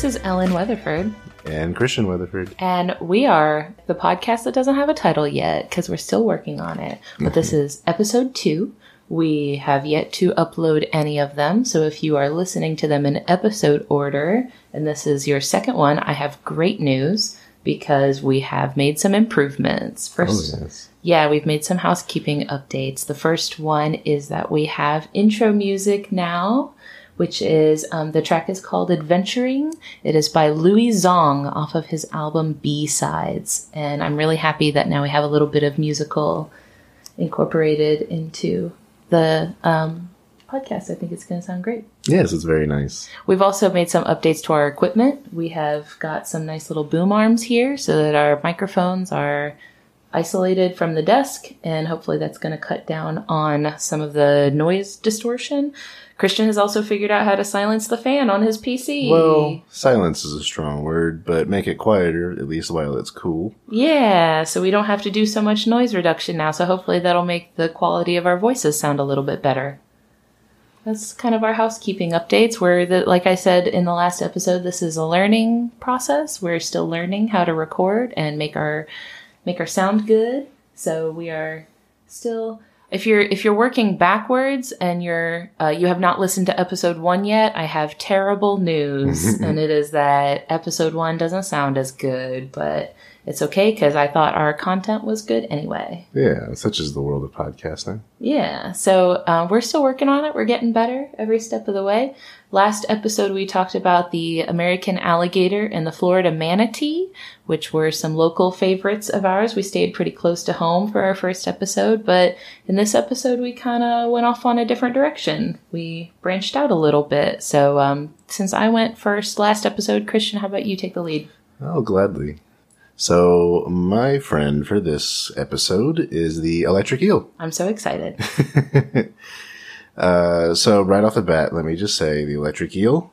This is Ellen Weatherford, And Christian Weatherford. and we are the podcast that doesn't have a title yet because we're still working on it. But this is episode two. We have yet to upload any of them, so if you are listening to them in episode order, and this is your second one, I have great news because we have made some improvements. Oh, first, Oh, yes. yeah, we've made some housekeeping updates. The first one is that we have intro music now, which is um, the track is called Adventuring. It is by Louie Zong off of his album B Sides. And I'm really happy that now we have a little bit of musical incorporated into the um, podcast. I think it's going to sound great. Yes, it's very nice. We've also made some updates to our equipment. We have got some nice little boom arms here so that our microphones are isolated from the desk, and hopefully that's going to cut down on some of the noise distortion. Christian has also figured out how to silence the fan on his PC. Well, silence is a strong word, but make it quieter, at least while it's cool. yeah, so we don't have to do so much noise reduction now, so hopefully that'll make the quality of our voices sound a little bit better. That's kind of our housekeeping updates. Where, the, like I said in the last episode, this is a learning process. We're still learning how to record and make our make our sound good. So we are still. If you're if you're working backwards and you're uh, you have not listened to episode one yet, I have terrible news, and it is that episode one doesn't sound as good, but it's okay because I thought our content was good anyway. Yeah, such is the world of podcasting. Yeah, so uh, we're still working on it. We're getting better every step of the way. Last episode, we talked about the American alligator and the Florida manatee, which were some local favorites of ours. We stayed pretty close to home for our first episode, but in this episode, we kind of went off on a different direction. We branched out a little bit. So, um, since I went first last episode, Christian, how about you take the lead? Oh, gladly. So, my friend for this episode is the electric eel. I'm so excited. Uh, so, right off the bat, let me just say the electric eel,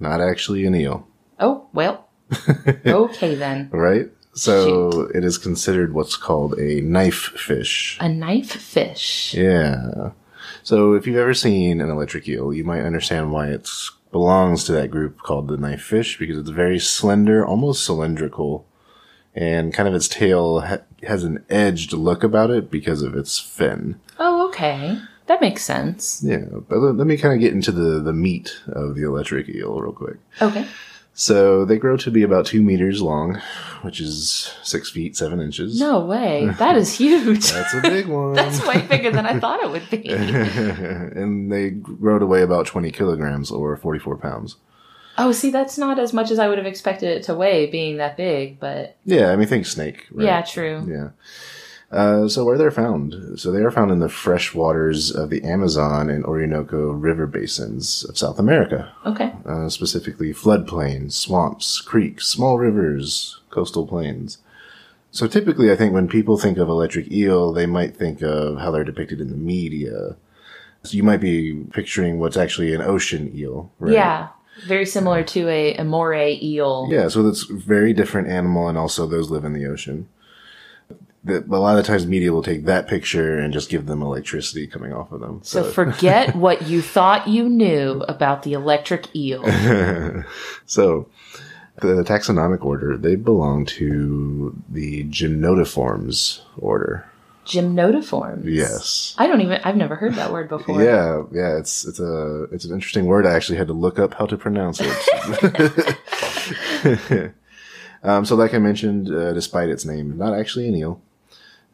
not actually an eel, Oh, well. okay then. right? So, it is considered what's called a knife fish. A knife fish. Yeah. So if you've ever seen an electric eel, you might understand why it belongs to that group called the knife fish because it's very slender, almost cylindrical, and kind of its tail ha- has an edged look about it because of its fin. Oh, okay. That makes sense. Yeah, but let, let me kind of get into the, the meat of the electric eel real quick. Okay. So they grow to be about two meters long, which is six feet, seven inches. No way. That is huge. That's a big one. That's way bigger than I thought it would be. and they grow to weigh about 20 kilograms or 44 pounds. Oh, see, that's not as much as I would have expected it to weigh, being that big, but Yeah, I mean, think snake. Right? yeah, true. Yeah. Uh, so where they're found? So they are found in the fresh waters of the Amazon and Orinoco river basins of South America, Okay. uh, specifically floodplains, swamps, creeks, small rivers, coastal plains. So typically, I think when people think of electric eel, they might think of how they're depicted in the media. So you might be picturing what's actually an ocean eel, right? Yeah. Very similar to a, a moray eel. Yeah, so that's very different animal, and also those live in the ocean. The, a lot of times, media will take that picture and just give them electricity coming off of them. So forget what you thought you knew about the electric eel. so the taxonomic order they belong to the gymnotiforms order. Gymnotiforms. Yes. I don't even, I've never heard that word before. Yeah, yeah, it's it's a it's an interesting word. I actually had to look up how to pronounce it. um, so, like I mentioned, uh, despite its name, not actually an eel.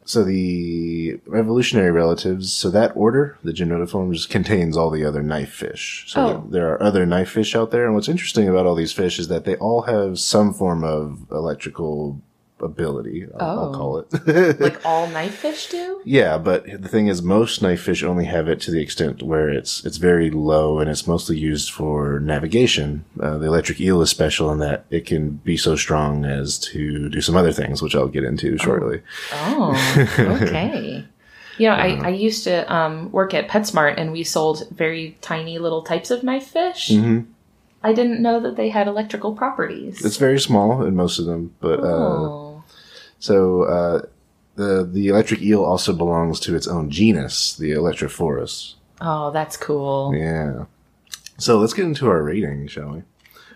So the evolutionary relatives, so that order, the gymnotiforms, contains all the other knife fish. So Oh. there, there are other knife fish out there, and what's interesting about all these fish is that they all have some form of electrical ability. I'll, I'll Oh. call it. Like all knife fish do? Yeah, but the thing is, most knife fish only have it to the extent where it's it's very low and it's mostly used for navigation. Uh, the electric eel is special in that it can be so strong as to do some other things, which I'll get into shortly. Oh, okay. You know, I, I used to um, work at PetSmart and we sold very tiny little types of knife fish. Mhm. I didn't know that they had electrical properties. It's very small in most of them, but uh, oh. So uh, the the electric eel also belongs to its own genus, the Electrophorus. oh, that's cool. Yeah. So let's get into our rating, shall we?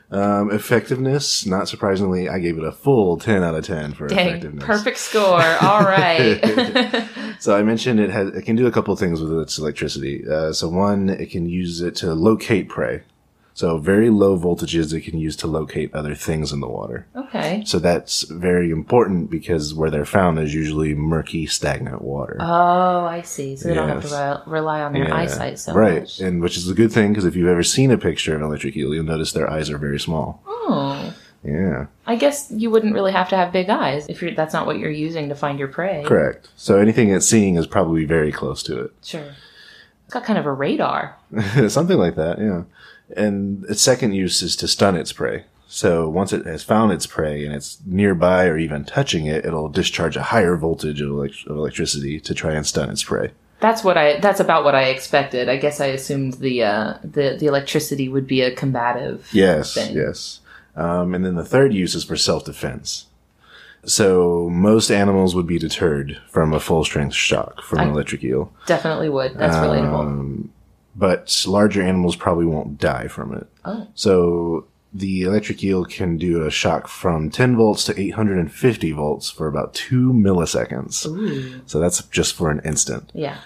Um, effectiveness, not surprisingly, I gave it a full 10 out of 10 for Dang, effectiveness. perfect score. All right. So I mentioned it has, it can do a couple of things with its electricity. Uh, so one, it can use it to locate prey. So very low voltages it can use to locate other things in the water. okay. So that's very important because where they're found is usually murky, stagnant water. Oh, I see. So they don't have to re- rely on their Yeah. eyesight so right. much. And which is a good thing because if you've ever seen a picture of an electric eel, you'll notice their eyes are very small. Oh. Yeah. I guess you wouldn't really have to have big eyes if you're, that's not what you're using to find your prey. Correct. So anything it's seeing is probably very close to it. Sure. It's got kind of a radar. Something like that, yeah. And its second use is to stun its prey. So once it has found its prey and it's nearby or even touching it, it'll discharge a higher voltage of, elect- of electricity to try and stun its prey. That's what I. That's about what I expected. I guess I assumed the uh, the the electricity would be a combative. Yes, thing. yes. Um, and then the third use is for self-defense. So most animals would be deterred from a full-strength shock from an electric eel, Definitely would. That's relatable. Um, but larger animals probably won't die from it. Oh. So the electric eel can do a shock from 10 volts to 850 volts for about two milliseconds. Ooh. So that's just for an instant. Yeah.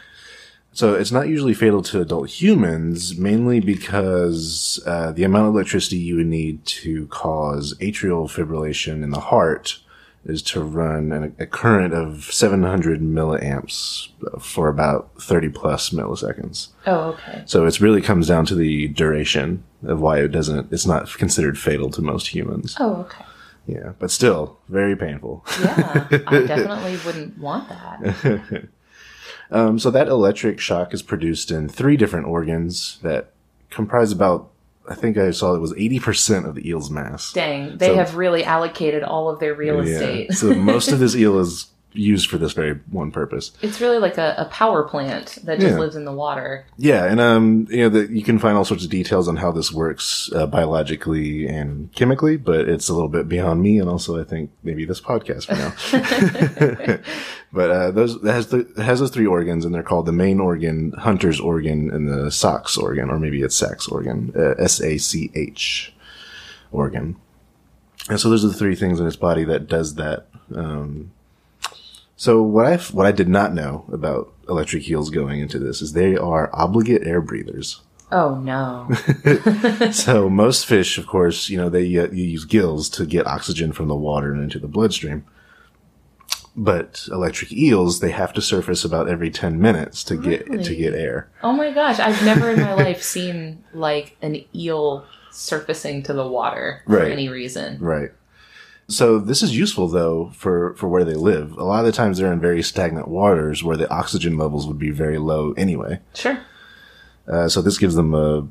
So it's not usually fatal to adult humans, mainly because uh, the amount of electricity you would need to cause atrial fibrillation in the heart is to run an, a current of 700 milliamps for about 30 plus milliseconds. Oh, okay. So it really comes down to the duration of why it doesn't. It's not considered fatal to most humans. Oh, okay. Yeah, but still very painful. Yeah, I definitely wouldn't want that. Um, so that electric shock is produced in three different organs that comprise about. I think I saw it was eighty percent of the eel's mass. Dang, they So- have really allocated all of their real estate. so most of this eel is used for this very one purpose. It's really like a, a power plant that just Yeah. lives in the water. Yeah, and um, you know, the, you can find all sorts of details on how this works uh, biologically and chemically, but it's a little bit beyond me, and also I think maybe this podcast for now. but uh, those it has the, it has those three organs, and they're called the main organ, Hunter's organ, and the Sachs organ, or maybe it's Sachs organ, uh, S A C H organ. And so those are the three things in its body that does that. Um, so what I what I did not know about electric eels going into this is they are obligate air breathers. Oh no. so most fish, of course, you know they uh, you use gills to get oxygen from the water and into the bloodstream. But electric eels, they have to surface about every ten minutes to get to get air. Oh my gosh, I've never in my life seen like an eel surfacing to the water for Right. any reason. Right. So this is useful though for, for where they live. A lot of the times they're in very stagnant waters where the oxygen levels would be very low anyway. Sure. Uh, so this gives them a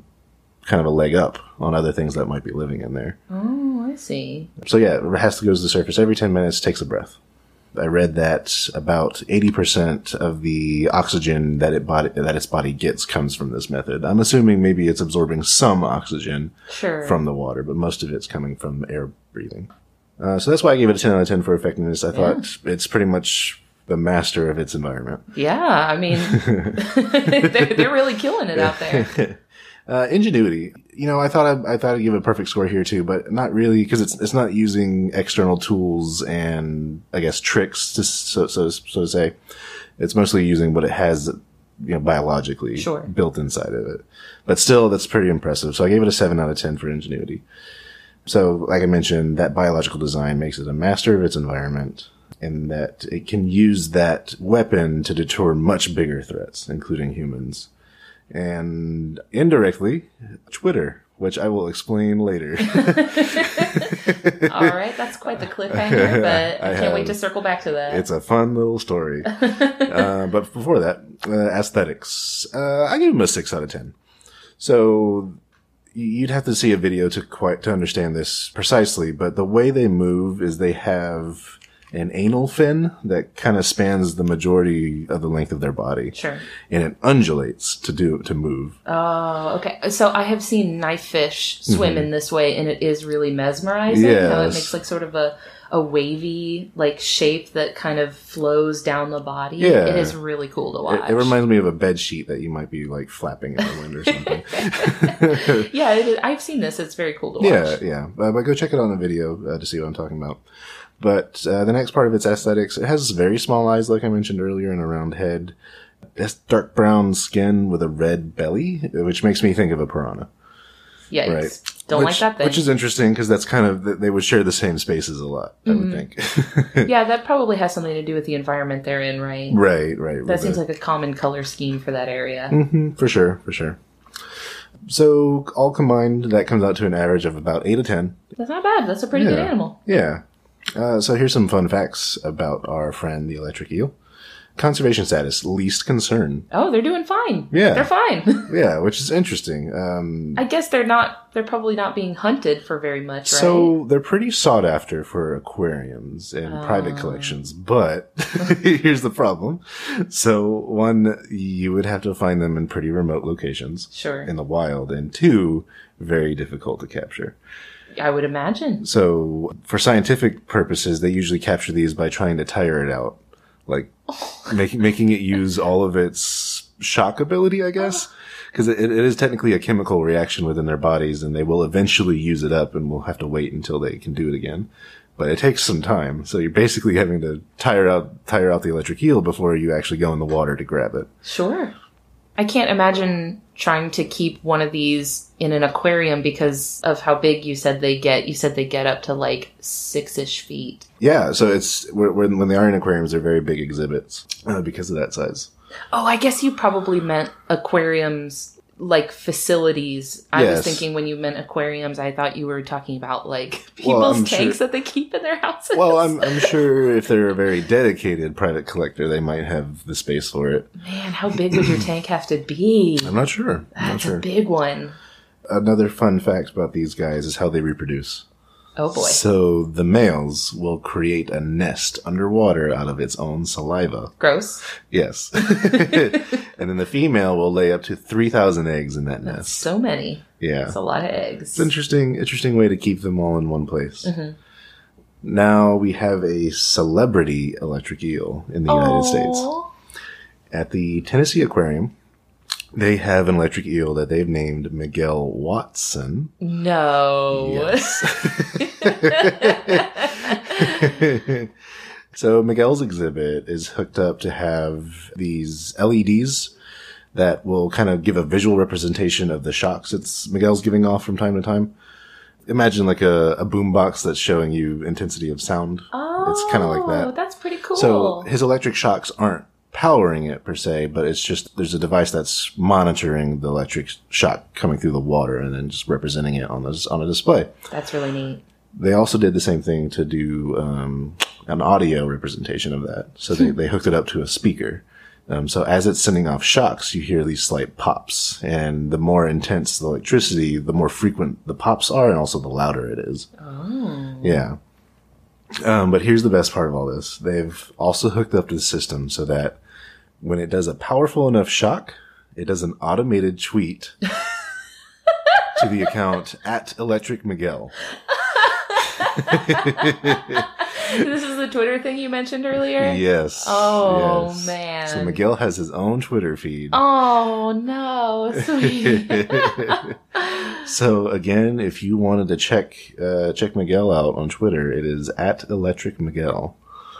kind of a leg up on other things that might be living in there. Oh, I see. So yeah, it has to go to the surface every 10 minutes, takes a breath. I read that about 80% of the oxygen that it body, that its body gets comes from this method. I'm assuming maybe it's absorbing some oxygen Sure. from the water, but most of it's coming from air breathing. Uh, so that's why I gave it a 10 out of 10 for effectiveness. I thought it's pretty much the master of its environment. yeah, I mean, they're, they're really killing it out there. Uh, ingenuity. You know, I thought I, I thought I'd give a perfect score here too, but not really because it's it's not using external tools and I guess tricks to so so so to say. It's mostly using what it has, you know, biologically Sure. built inside of it. But still, that's pretty impressive. So I gave it a seven out of ten for ingenuity. So, like I mentioned, that biological design makes it a master of its environment, and that it can use that weapon to deter much bigger threats, including humans and indirectly Twitter, which I will explain later. All right, that's quite the cliffhanger, but I, I can't wait to circle back to that. it's a fun little story. uh, but before that, uh, aesthetics. Uh, I give them a six out of ten. So you'd have to see a video to quite to understand this precisely. But the way they move is they have an anal fin that kind of spans the majority of the length of their body. Sure. And it undulates to do to move. Oh, okay. So I have seen knife fish swim in this way, and it is really mesmerizing. How it Mm-hmm. Makes like sort of a a wavy like shape that kind of flows down the body. Yeah. it is really cool to watch. it reminds me of a bed sheet that you might be like flapping in the wind or something. yeah, it. I've seen this. It's very cool to watch. yeah, yeah. Uh, but go check it out on the video uh, to see what I'm talking about. But uh, the next part of its aesthetics, it has very small eyes, like I mentioned earlier, and a round head. It has dark brown skin with a red belly, which makes me think of a piranha. Yikes. Right. Don't which, like that thing. Which is interesting because that's kind of they would share the same spaces a lot. I Mm-hmm. would think. yeah, that probably has something to do with the environment they're in, right? right, right. That seems like a common color scheme for that area. hmm for sure, for sure. So all combined, that comes out to an average of about eight to ten. That's not bad. That's a pretty good animal. Yeah. Uh, so here's some fun facts about our friend the electric eel. Conservation status: least concern. Oh, they're doing fine. Yeah. They're fine. Yeah, which is interesting. Um, I guess they're not, they're probably not being hunted for very much, right? So they're pretty sought after for aquariums and Oh. private collections, but here's the problem. So one, you would have to find them in pretty remote locations Sure. in the wild, and two, very difficult to capture. I would imagine. So for scientific purposes, they usually capture these by trying to tire it out, like making making it use all of its shock ability, I guess. Uh-huh. Because it, it is technically a chemical reaction within their bodies, and they will eventually use it up, and we'll have to wait until they can do it again. But it takes some time, so you're basically having to tire out tire out the electric eel before you actually go in the water to grab it. Sure. I can't imagine trying to keep one of these in an aquarium because of how big you said they get. You said they get up to like six ish feet. Yeah, so it's when when they are in aquariums, they're very big exhibits uh, because of that size. Oh, I guess you probably meant aquariums like facilities. I was thinking when you meant aquariums, I thought you were talking about like people's I'm tanks sure- that they keep in their houses. Well, I'm, I'm sure if they're a very dedicated private collector, they might have the space for it. Man, how big would your tank have to be? I'm not sure. I'm not That's sure. a big one. Another fun fact about these guys is how they reproduce. Oh boy. So the males will create a nest underwater out of its own saliva. Gross. Yes. and then the female will lay up to 3,000 eggs in that nest. So many. Yeah. That's a lot of eggs. It's interesting, interesting way to keep them all in one place. Mm-hmm. Now we have a celebrity electric eel in the United States. At the Tennessee Aquarium, they have an electric eel that they've named Miguel Watson. No. Yes. so Miguel's exhibit is hooked up to have these LEDs that will kind of give a visual representation of the shocks it's Miguel's giving off from time to time. Imagine like a, a boombox that's showing you intensity of sound. Oh, It's kinda like that. Oh, that's pretty cool. So his electric shocks aren't powering it per se, but it's just there's a device that's monitoring the electric shock coming through the water and then just representing it on this on a display. that's really neat. They also did the same thing to do um, an audio representation of that. So they, they hooked it up to a speaker. Um, so as it's sending off shocks, you hear these slight pops, and the more intense the electricity, the more frequent the pops are, and also the louder it is. Oh. Yeah. Um, but here's the best part of all this. They've also hooked up to the system so that when it does a powerful enough shock, it does an automated tweet to the account at Electric Miguel. this is the Twitter thing you mentioned earlier? Yes. Oh, yes. man. So Miguel has his own Twitter feed. Oh, no. Sweet. so again, if you wanted to check uh, check Miguel out on Twitter, it is at Electric Miguel.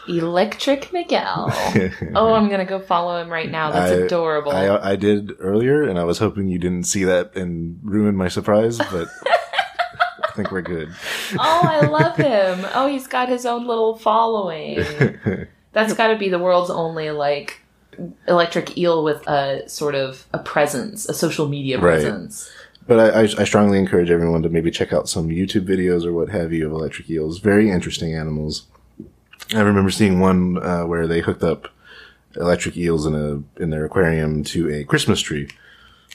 Electric Miguel. Oh, I'm going to go follow him right now. That's I- adorable. I, I did earlier, and I was hoping you didn't see that and ruin my surprise, but I think we're good. oh, I love him. Oh, he's got his own little following. That's got to be the world's only, like, electric eel with a sort of a presence, a social media Right. presence. But I, I, I strongly encourage everyone to maybe check out some YouTube videos or what have you of electric eels. Very interesting animals. I remember seeing one uh, where they hooked up electric eels in a in their aquarium to a Christmas tree,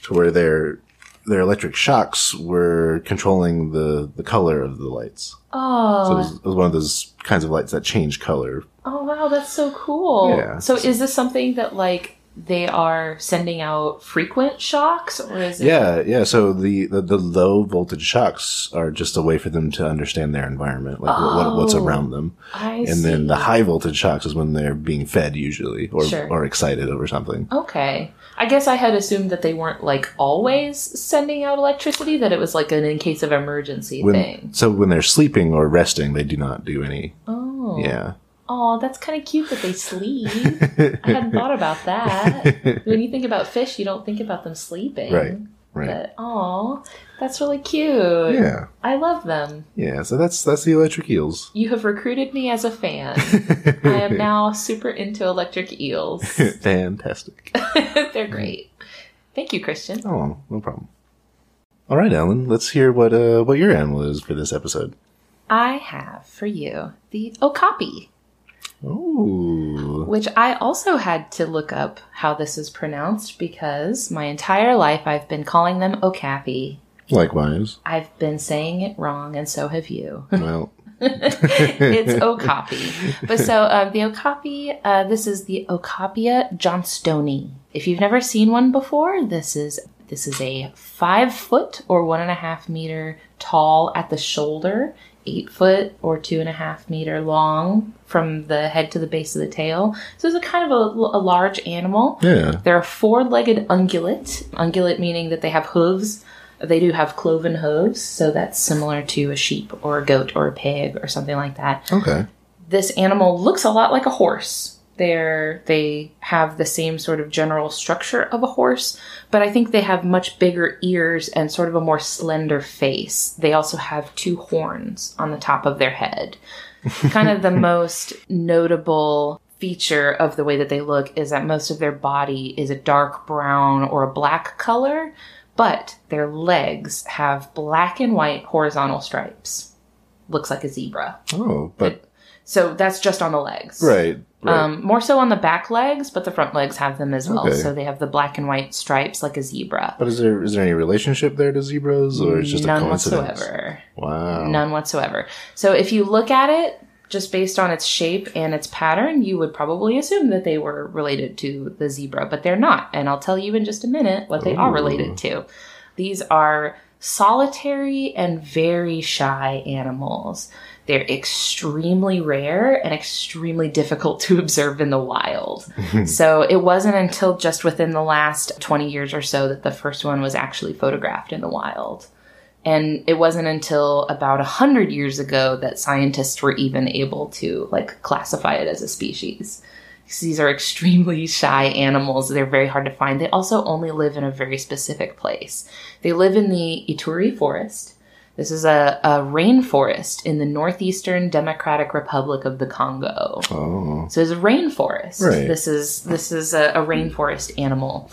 to where they're their electric shocks were controlling the, the color of the lights. Oh, So it was, it was one of those kinds of lights that change color. oh wow, that's so cool. Yeah. So is this something that like they are sending out frequent shocks, or is it? Yeah, yeah. So the, the, the low voltage shocks are just a way for them to understand their environment, like what, what, what's Oh, around them. I And then the high voltage shocks is when they're being fed usually, or Sure. or excited over something. Okay. I guess I had assumed that they weren't like always sending out electricity, that it was like an in case of emergency When, thing. so when they're sleeping or resting, they do not do any. Oh. Yeah. Oh, that's kind of cute that they sleep. I hadn't thought about that. When you think about fish, you don't think about them sleeping. Right. Right. But oh, that's really cute. Yeah. I love them. Yeah. So that's that's the electric eels. You have recruited me as a fan. I am now super into electric eels. Fantastic. They're great. Thank you, Christian. Oh, no problem. All right, Ellen. Let's hear what uh what your animal is for this episode. I have for you the okapi. Oh. which I also had to look up how this is pronounced because my entire life I've been calling them okapi. Likewise. I've been saying it wrong, and so have you. Well. it's okapi. But so uh, the okapi, uh, this is the Okapia johnstoni. If you've never seen one before, this is this is a five foot or one and a half meter tall at the shoulder, eight foot or two and a half meter long from the head to the base of the tail. So it's a kind of a, a large animal. Yeah. They're a four-legged ungulate. Ungulate meaning that they have hooves. They do have cloven hooves, so that's similar to a sheep or a goat or a pig or something like that. Okay. This animal looks a lot like a horse. They're they have the same sort of general structure of a horse, but I think they have much bigger ears and sort of a more slender face. They also have two horns on the top of their head. kind of the most notable feature of the way that they look is that most of their body is a dark brown or a black color, but their legs have black and white horizontal stripes. Looks like a zebra. Oh, but So that's just on the legs. right. Right. Um, more so on the back legs, but the front legs have them as well. Okay. So they have the black and white stripes like a zebra. but is there is there any relationship there to zebras, or it's just a None coincidence? whatsoever. Wow. None whatsoever. So if you look at it just based on its shape and its pattern, you would probably assume that they were related to the zebra, but they're not. And I'll tell you in just a minute what they are related to. These are solitary and very shy animals. They're extremely rare and extremely difficult to observe in the wild. so it wasn't until just within the last 20 years or so that the first one was actually photographed in the wild. And it wasn't until about hundred years ago that scientists were even able to like classify it as a species. These are extremely shy animals. They're very hard to find. They also only live in a very specific place. They live in the Ituri forest. This is a, a rainforest in the northeastern Democratic Republic of the Congo. Oh. So it's a rainforest. Right. This is this is a, a rainforest animal.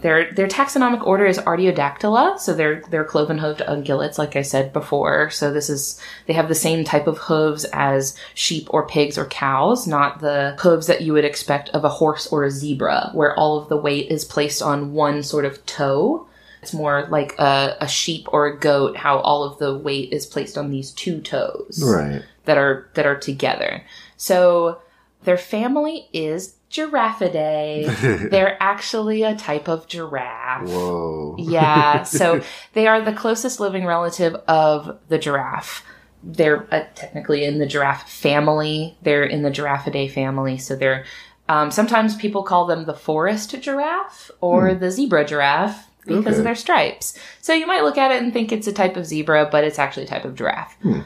Their their taxonomic order is Artiodactyla, so they're they're cloven-hooved ungulates, like I said before. So this is they have the same type of hooves as sheep or pigs or cows, not the hooves that you would expect of a horse or a zebra, where all of the weight is placed on one sort of toe. It's more like a, a sheep or a goat, how all of the weight is placed on these two toes Right. that are that are together. So their family is Giraffidae. They're actually a type of giraffe. Whoa. Yeah, so they are the closest living relative of the giraffe. They're uh, technically in the giraffe family. They're in the Giraffidae family, so they're um, sometimes people call them the forest giraffe or the zebra giraffe because Okay. of their stripes. So you might look at it and think it's a type of zebra, but it's actually a type of giraffe. Hmm.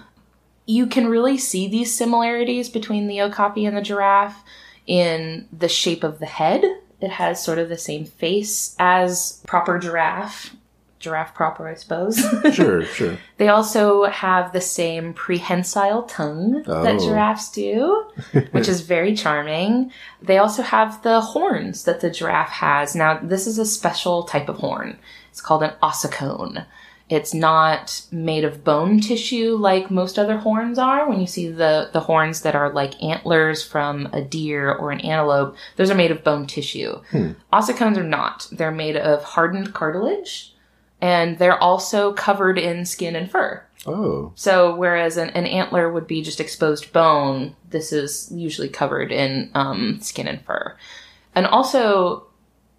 You can really see these similarities between the okapi and the giraffe in the shape of the head. It has sort of the same face as proper giraffe. Giraffe proper, I suppose. Sure. Sure. They also have the same prehensile tongue that Oh. giraffes do, which is very charming. They also have the horns that the giraffe has. Now, this is a special type of horn. It's called an ossicone. It's not made of bone tissue like most other horns are. When you see the, the horns that are like antlers from a deer or an antelope, those are made of bone tissue. Hmm. Ossicones are not. They're made of hardened cartilage and they're also covered in skin and fur. Oh, So whereas an, an antler would be just exposed bone, this is usually covered in um, skin and fur. And also,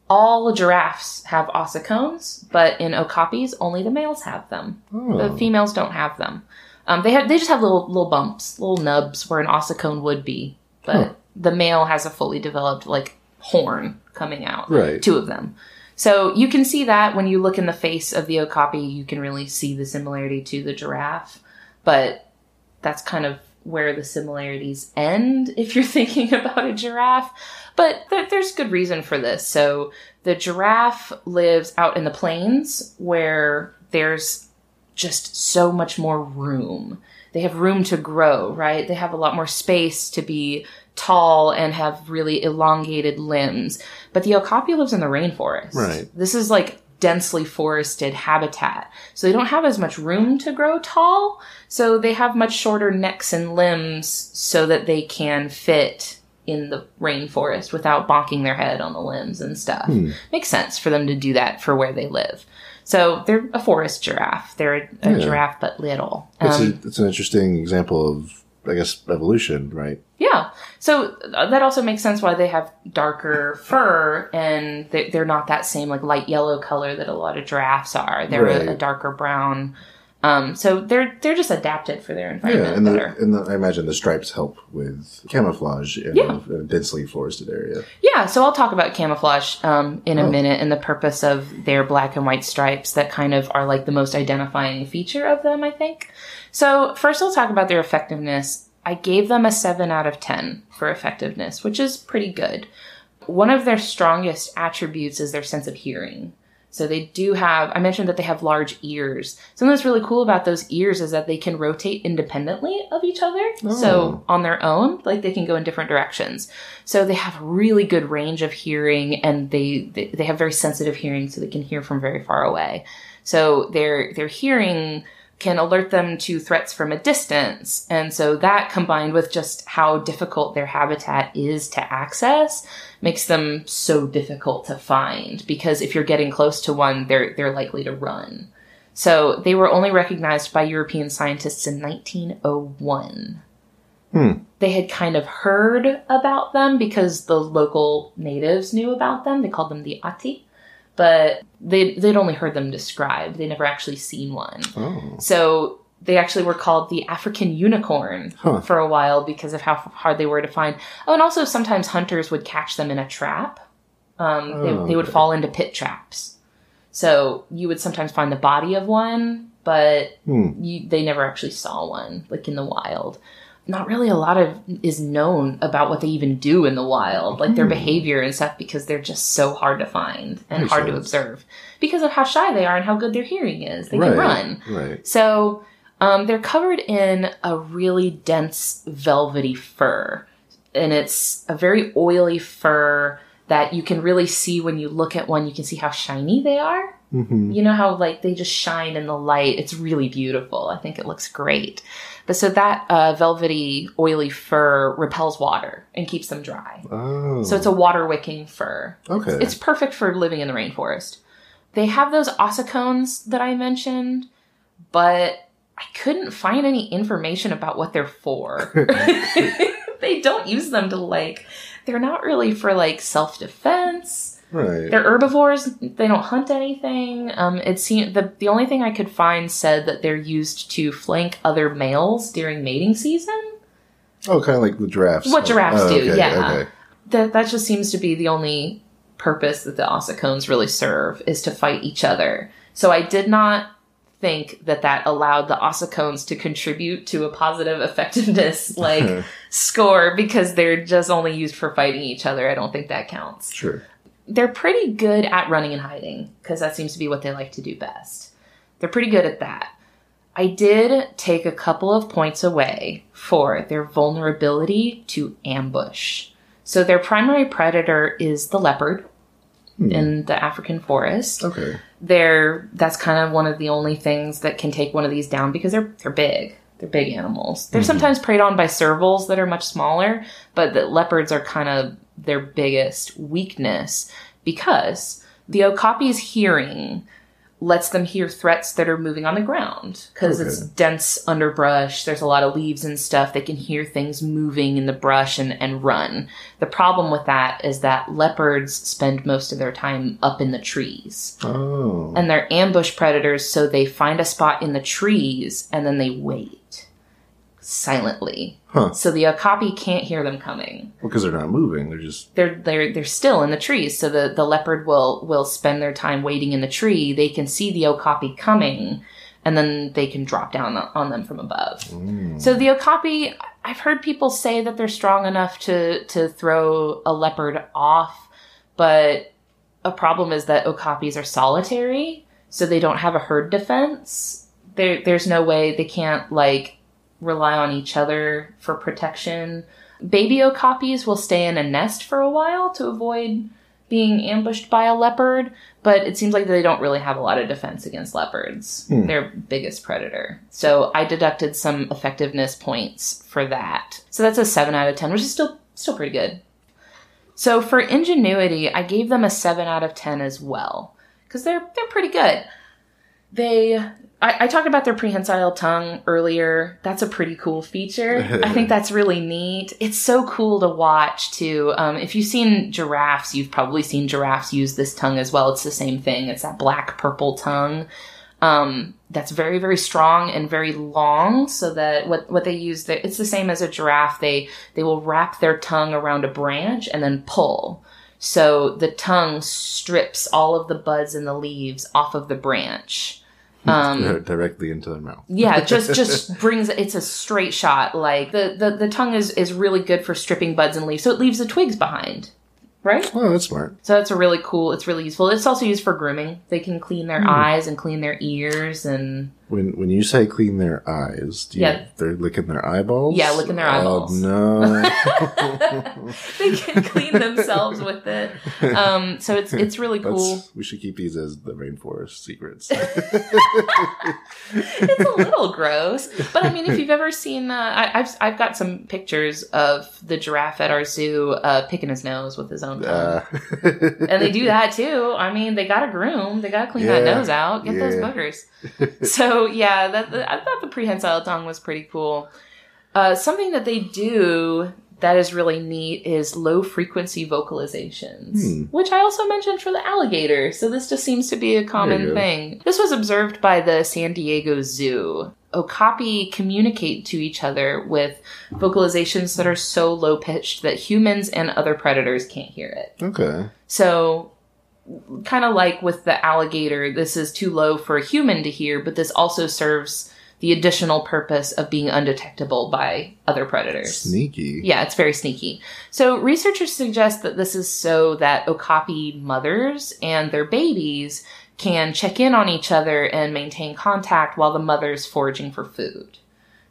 all giraffes have ossicones, but in okapis, only the males have them. The oh. females don't have them. Um, they have they just have little little bumps, little nubs where an ossicone would be, but Huh. the male has a fully developed like horn coming out. Right. Two of them. So you can see that when you look in the face of the okapi, you can really see the similarity to the giraffe, but that's kind of where the similarities end if you're thinking about a giraffe. But there, there's good reason for this. So the giraffe lives out in the plains where there's just so much more room. They have room to grow, right? They have a lot more space to be tall and have really elongated limbs. But the okapi lives in the rainforest. Right. This is like densely forested habitat. So they don't have as much room to grow tall. So they have much shorter necks and limbs so that they can fit in the rainforest without bonking their head on the limbs and stuff. Makes sense for them to do that for where they live. So they're a forest giraffe. They're a, a Yeah. giraffe but little. It's, Um, a, it's an interesting example of, I guess, evolution, right? yeah. So uh, that also makes sense why they have darker fur and they, they're not that same like light yellow color that a lot of giraffes are. They're Right. a darker brown. Um, so they're they're just adapted for their Yeah, environment and, better. the, and the, I imagine the stripes help with camouflage in, Yeah. a, a densely forested area. Yeah, so I'll talk about camouflage um, in a Oh. minute and the purpose of their black and white stripes that kind of are like the most identifying feature of them, I think. So, first I'll talk about their effectiveness. I gave them a 7 out of 10 for effectiveness, which is pretty good. One of their strongest attributes is their sense of hearing. So they do have, I mentioned that they have large ears. Something that's really cool about those ears is that they can rotate independently of each other. So oh. on their own, like they can go in different directions. So they have really good range of hearing and they, they, they have very sensitive hearing so they can hear from very far away. So their, their hearing can alert them to threats from a distance. And so that combined with just how difficult their habitat is to access makes them so difficult to find because if you're getting close to one, they're, they're likely to run. So they were only recognized by European scientists in 1901. Hmm. They had kind of heard about them because the local natives knew about them. They called them the Ati, but they, they'd only heard them described. They never actually seen one. Oh, So they actually were called the African unicorn Huh. for a while because of how hard they were to find. Oh, and also sometimes hunters would catch them in a trap. Um, Oh, they, they would okay. fall into pit traps. So you would sometimes find the body of one, but Hmm. you, they never actually saw one, like in the wild. Not really a lot of is known about what they even do in the wild, like their behavior and stuff, because they're just so hard to find and Makes hard to observe because of how shy they are and how good their hearing is. They right, can run. right. So um, they're covered in a really dense velvety fur, and it's a very oily fur that you can really see when you look at one. You can see how shiny they are. hmm You know how like they just shine in the light. It's really beautiful. I think it looks great. But so that uh, velvety, oily fur repels water and keeps them dry. Oh, So it's a water wicking fur. okay. It's perfect for living in the rainforest. They have those ossicones that I mentioned, but I couldn't find any information about what they're for. they don't use them to like, they're not really for like self defense. Right. They're herbivores. They don't hunt anything. Um, it seemed the the only thing I could find said that they're used to flank other males during mating season. oh, kind of like the giraffes. What giraffes Oh, do, okay, yeah. Okay. that that just seems to be the only purpose that the ossicones really serve is to fight each other. So I did not think that that allowed the ossicones to contribute to a positive effectiveness like score because they're just only used for fighting each other. I don't think that counts. Sure. They're pretty good at running and hiding because that seems to be what they like to do best. They're pretty good at that. I did take a couple of points away for their vulnerability to ambush. So their primary predator is the leopard hmm. in the African forest. Okay. They're that's kind of one of the only things that can take one of these down because they're they're big. They're big animals. They're hmm. sometimes preyed on by servals that are much smaller, but the leopards are kind of their biggest weakness because the okapi's hearing lets them hear threats that are moving on the ground because it's dense underbrush. There's a lot of leaves and stuff. They can hear things moving in the brush and, and run. The problem with that is that leopards spend most of their time up in the trees Oh. and they're ambush predators, so they find a spot in the trees and then they wait silently. Huh. So the okapi can't hear them coming. Well, Because they're not moving. They're just. They're they're they're still in the trees. So the, the leopard will will spend their time waiting in the tree. They can see the okapi coming, and then they can drop down on them from above. Mm. So the okapi, I've heard people say that they're strong enough to to throw a leopard off, but a problem is that okapis are solitary, so they don't have a herd defense. There, there's no way they can't like rely on each other for protection. Baby okapis will stay in a nest for a while to avoid being ambushed by a leopard, but it seems like they don't really have a lot of defense against leopards. Hmm. Their biggest predator. So I deducted some effectiveness points for that. So that's a 7 out of 10, which is still still pretty good. So for ingenuity, I gave them a 7 out of 10 as well cuz they're they're pretty good. They I, I talked about their prehensile tongue earlier. That's a pretty cool feature. I think that's really neat. It's so cool to watch too. Um, if you've seen giraffes, you've probably seen giraffes use this tongue as well. It's the same thing. It's that black purple tongue. Um, that's very, very strong and very long so that what, what they use it's the same as a giraffe. They, they will wrap their tongue around a branch and then pull. So the tongue strips all of the buds and the leaves off of the branch. Um, directly into their mouth. yeah, just just brings it's a straight shot. Like the, the the tongue is is really good for stripping buds and leaves, so it leaves the twigs behind, right? Oh, that's smart. So that's a really cool. It's really useful. It's also used for grooming. They can clean their eyes and clean their ears and When when you say clean their eyes, do you, Yeah. they're licking their eyeballs? Yeah, licking their eyeballs. Oh no. they can clean themselves with it. Um, so it's it's really cool. That's, we should keep these as the rainforest secrets. it's a little gross, but I mean, if you've ever seen, uh, I, I've I've got some pictures of the giraffe at our zoo uh, picking his nose with his own tongue. uh, and they do that too. I mean, they got to groom, they got to clean that nose out, get those Yeah. boogers. so yeah, that I thought the prehensile tongue was pretty cool. Uh, something that they do that is really neat is low frequency vocalizations, Hmm. which I also mentioned for the alligator. So this just seems to be a common thing. This was observed by the San Diego Zoo. Okapi communicate to each other with vocalizations that are so low pitched that humans and other predators can't hear it. okay. So, kind of like with the alligator, this is too low for a human to hear, but this also serves the additional purpose of being undetectable by other predators. Sneaky. Yeah, it's very sneaky. So, researchers suggest that this is so that okapi mothers and their babies can check in on each other and maintain contact while the mother's foraging for food.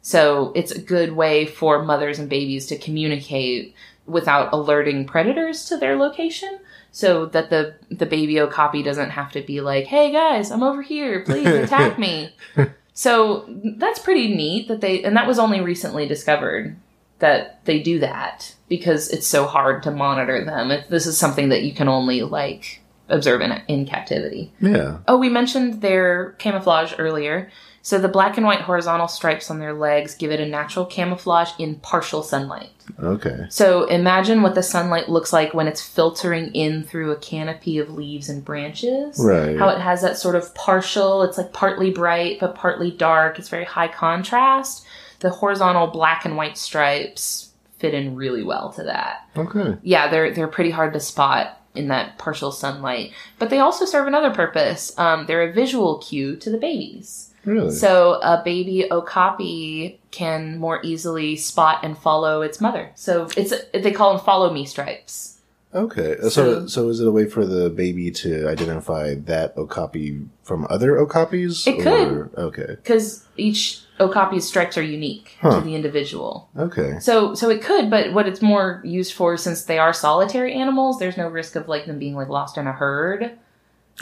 So, it's a good way for mothers and babies to communicate without alerting predators to their location so that the the baby okapi doesn't have to be like, "Hey guys, I'm over here. Please attack me." so, that's pretty neat that they and that was only recently discovered that they do that because it's so hard to monitor them. It, this is something that you can only like observe in, in captivity. Yeah. Oh, we mentioned their camouflage earlier. So the black and white horizontal stripes on their legs give it a natural camouflage in partial sunlight. Okay. So imagine what the sunlight looks like when it's filtering in through a canopy of leaves and branches. Right. How it has that sort of partial, it's like partly bright but partly dark. It's very high contrast. The horizontal black and white stripes fit in really well to that. Okay. Yeah, they're they're pretty hard to spot in that partial sunlight, but they also serve another purpose. Um, they're a visual cue to the babies. Really? So a baby okapi can more easily spot and follow its mother. So it's they call them follow me stripes. okay. Uh, so, so- so is it a way for the baby to identify that okapi from other okapis? It could. Okay. because each okapi's stripes are unique Huh. to the individual. Okay. So so it could, but what it's more used for since they are solitary animals, there's no risk of like them being like lost in a herd.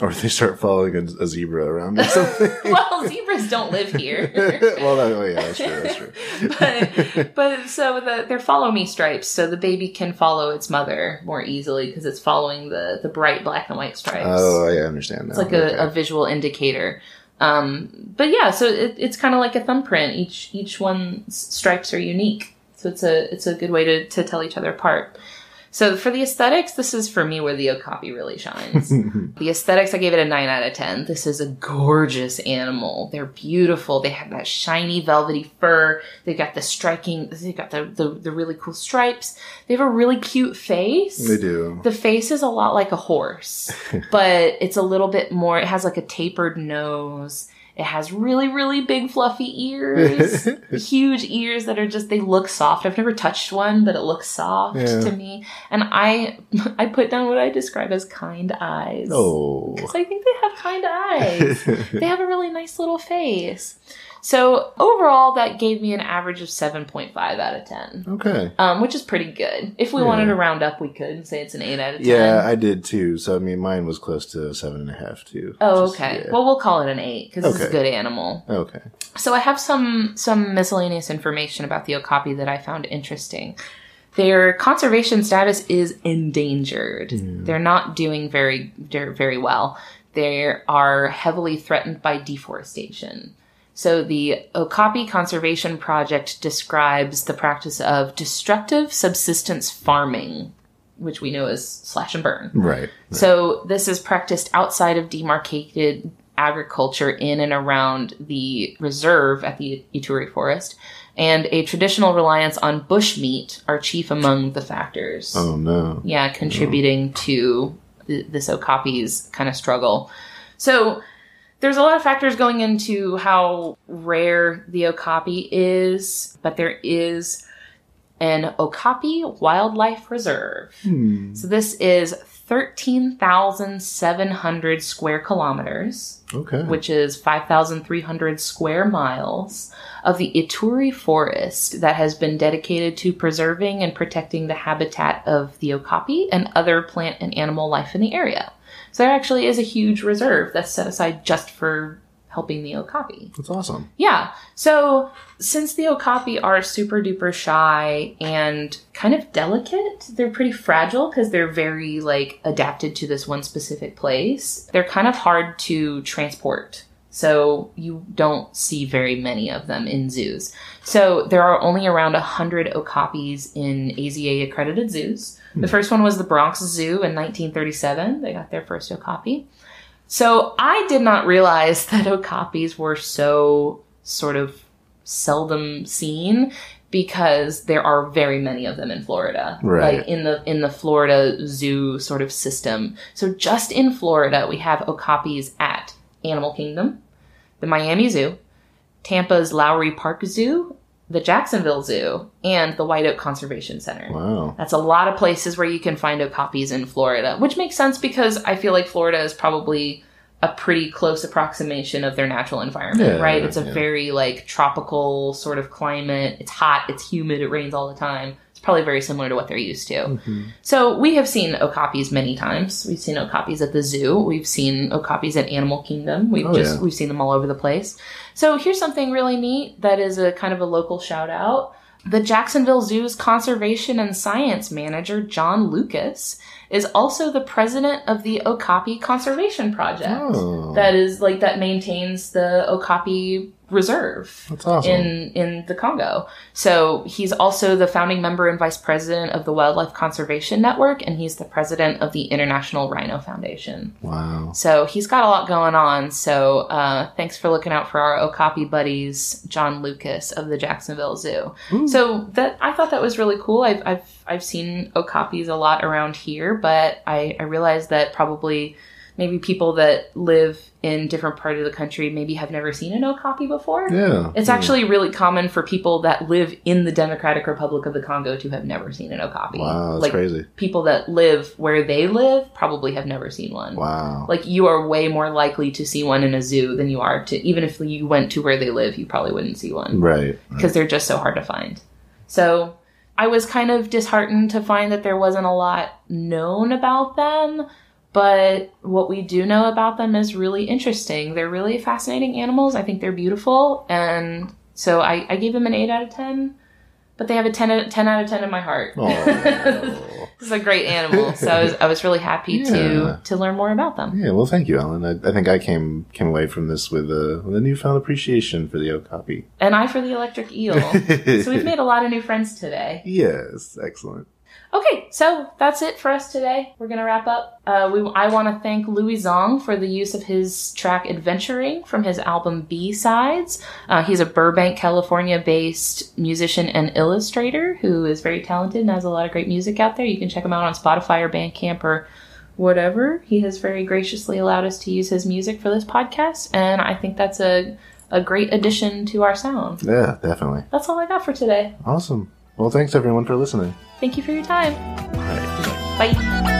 Or they start following a, a zebra around or something. well, zebras don't live here. well, that, oh yeah, that's true. That's true. but, but so the, they're follow me stripes, so the baby can follow its mother more easily because it's following the, the bright black and white stripes. Oh, yeah, I understand now. It's like a, a visual indicator. Um, but yeah, so it, it's kind of like a thumbprint. Each each one's stripes are unique, so it's a it's a good way to to tell each other apart. So for the aesthetics, this is for me where the Okapi really shines. the aesthetics, I gave it a 9 out of 10. This is a gorgeous animal. They're beautiful. They have that shiny, velvety fur. They've got the striking, they've got the, the, the really cool stripes. They have a really cute face. They do. The face is a lot like a horse, but it's a little bit more, it has like a tapered nose. It has really, really big fluffy ears. huge ears that are just, they look soft. I've never touched one, but it looks soft Yeah. to me. And I, I put down what I describe as kind eyes. Oh. Because I think they have kind eyes. they have a really nice little face. So overall, that gave me an average of 7.5 out of 10. okay. Um, which is pretty good. If we Yeah. wanted to round up, we could and say it's an 8 out of 10. Yeah, I did too. So I mean, mine was close to seven and a half too. Oh, Just- okay. yeah. Well, we'll call it an eight because it's a good animal. okay. So I have some some miscellaneous information about the okapi that I found interesting. Their conservation status is endangered. They're not doing very very well. They are heavily threatened by deforestation. So the Okapi Conservation Project describes the practice of destructive subsistence farming, which we know as slash and burn. Right. So this is practiced outside of demarcated agriculture in and around the reserve at the Ituri Forest, and a traditional reliance on bushmeat are chief among the factors. Oh no. Yeah, contributing oh, to th- this Okapi's kind of struggle. So there's a lot of factors going into how rare the Okapi is, but there is an Okapi Wildlife Reserve. Hmm. So this is 13,700 square kilometers, Okay. which is 5,300 square miles of the Ituri forest that has been dedicated to preserving and protecting the habitat of the okapi and other plant and animal life in the area. So there actually is a huge reserve that's set aside just for helping the okapi. That's awesome. Yeah. So since the okapi are super duper shy and kind of delicate, they're pretty fragile because they're very like adapted to this one specific place. They're kind of hard to transport. So you don't see very many of them in zoos. So there are only around 100 okapis in AZA accredited zoos. The hmm. first one was the Bronx Zoo in 1937. They got their first okapi. So I did not realize that okapis were so sort of seldom seen because there are very many of them in Florida. Right. Like in the in the Florida zoo sort of system. So just in Florida we have okapis at Animal Kingdom, the Miami Zoo, Tampa's Lowry Park Zoo, the Jacksonville Zoo, and the White Oak Conservation Center. Wow. That's a lot of places where you can find okapis in Florida, which makes sense because I feel like Florida is probably a pretty close approximation of their natural environment, Yeah, right? It's a yeah. very like tropical sort of climate. It's hot, it's humid, it rains all the time. It's probably very similar to what they're used to. Mm-hmm. So we have seen okapis many times. We've seen okapis at the zoo. We've seen okapis at Animal Kingdom. We've Oh, just yeah. we've seen them all over the place. So here's something really neat that is a kind of a local shout out. The Jacksonville Zoo's conservation and science manager, John Lukas, is also the president of the Okapi Conservation Project. Oh. That is like that maintains the Okapi Reserve awesome. in in the Congo. So he's also the founding member and vice president of the Wildlife Conservation Network, and he's the president of the International Rhino Foundation. wow. So he's got a lot going on. So uh, thanks for looking out for our Okapi buddies, John Lukas of the Jacksonville Zoo. So that I thought that was really cool. I've I've I've seen okapis a lot around here, but I, I realized that probably maybe people that live in different part of the country maybe have never seen an okapi before. Yeah. It's yeah. actually really common for people that live in the Democratic Republic of the Congo to have never seen an okapi. Wow, that's like crazy. people that live where they live probably have never seen one. Wow. Like you are way more likely to see one in a zoo than you are to even if you went to where they live, you probably wouldn't see one right. because they're just so hard to find. So I was kind of disheartened to find that there wasn't a lot known about them, but what we do know about them is really interesting. They're really fascinating animals. I think they're beautiful, and so I, I gave them an eight out of ten. But they have a 10, out- 10 out of ten in my heart. This is a great animal, so I was, I was really happy Yeah. to to learn more about them. Yeah, well, thank you, Ellen. I, I think I came came away from this with a with a newfound appreciation for the okapi. And I for the electric eel. so we've made a lot of new friends today. Yes, excellent. Okay, so that's it for us today. We're gonna wrap up. Uh, we I want to thank Louie Zong for the use of his track "Adventuring" from his album B Sides. Uh, he's a Burbank, California-based musician and illustrator who is very talented and has a lot of great music out there. You can check him out on Spotify or Bandcamp or whatever. He has very graciously allowed us to use his music for this podcast, and I think that's a a great addition to our sound. Yeah, definitely. That's all I got for today. Awesome. Well, thanks everyone for listening. Thank you for your time. All right. Bye.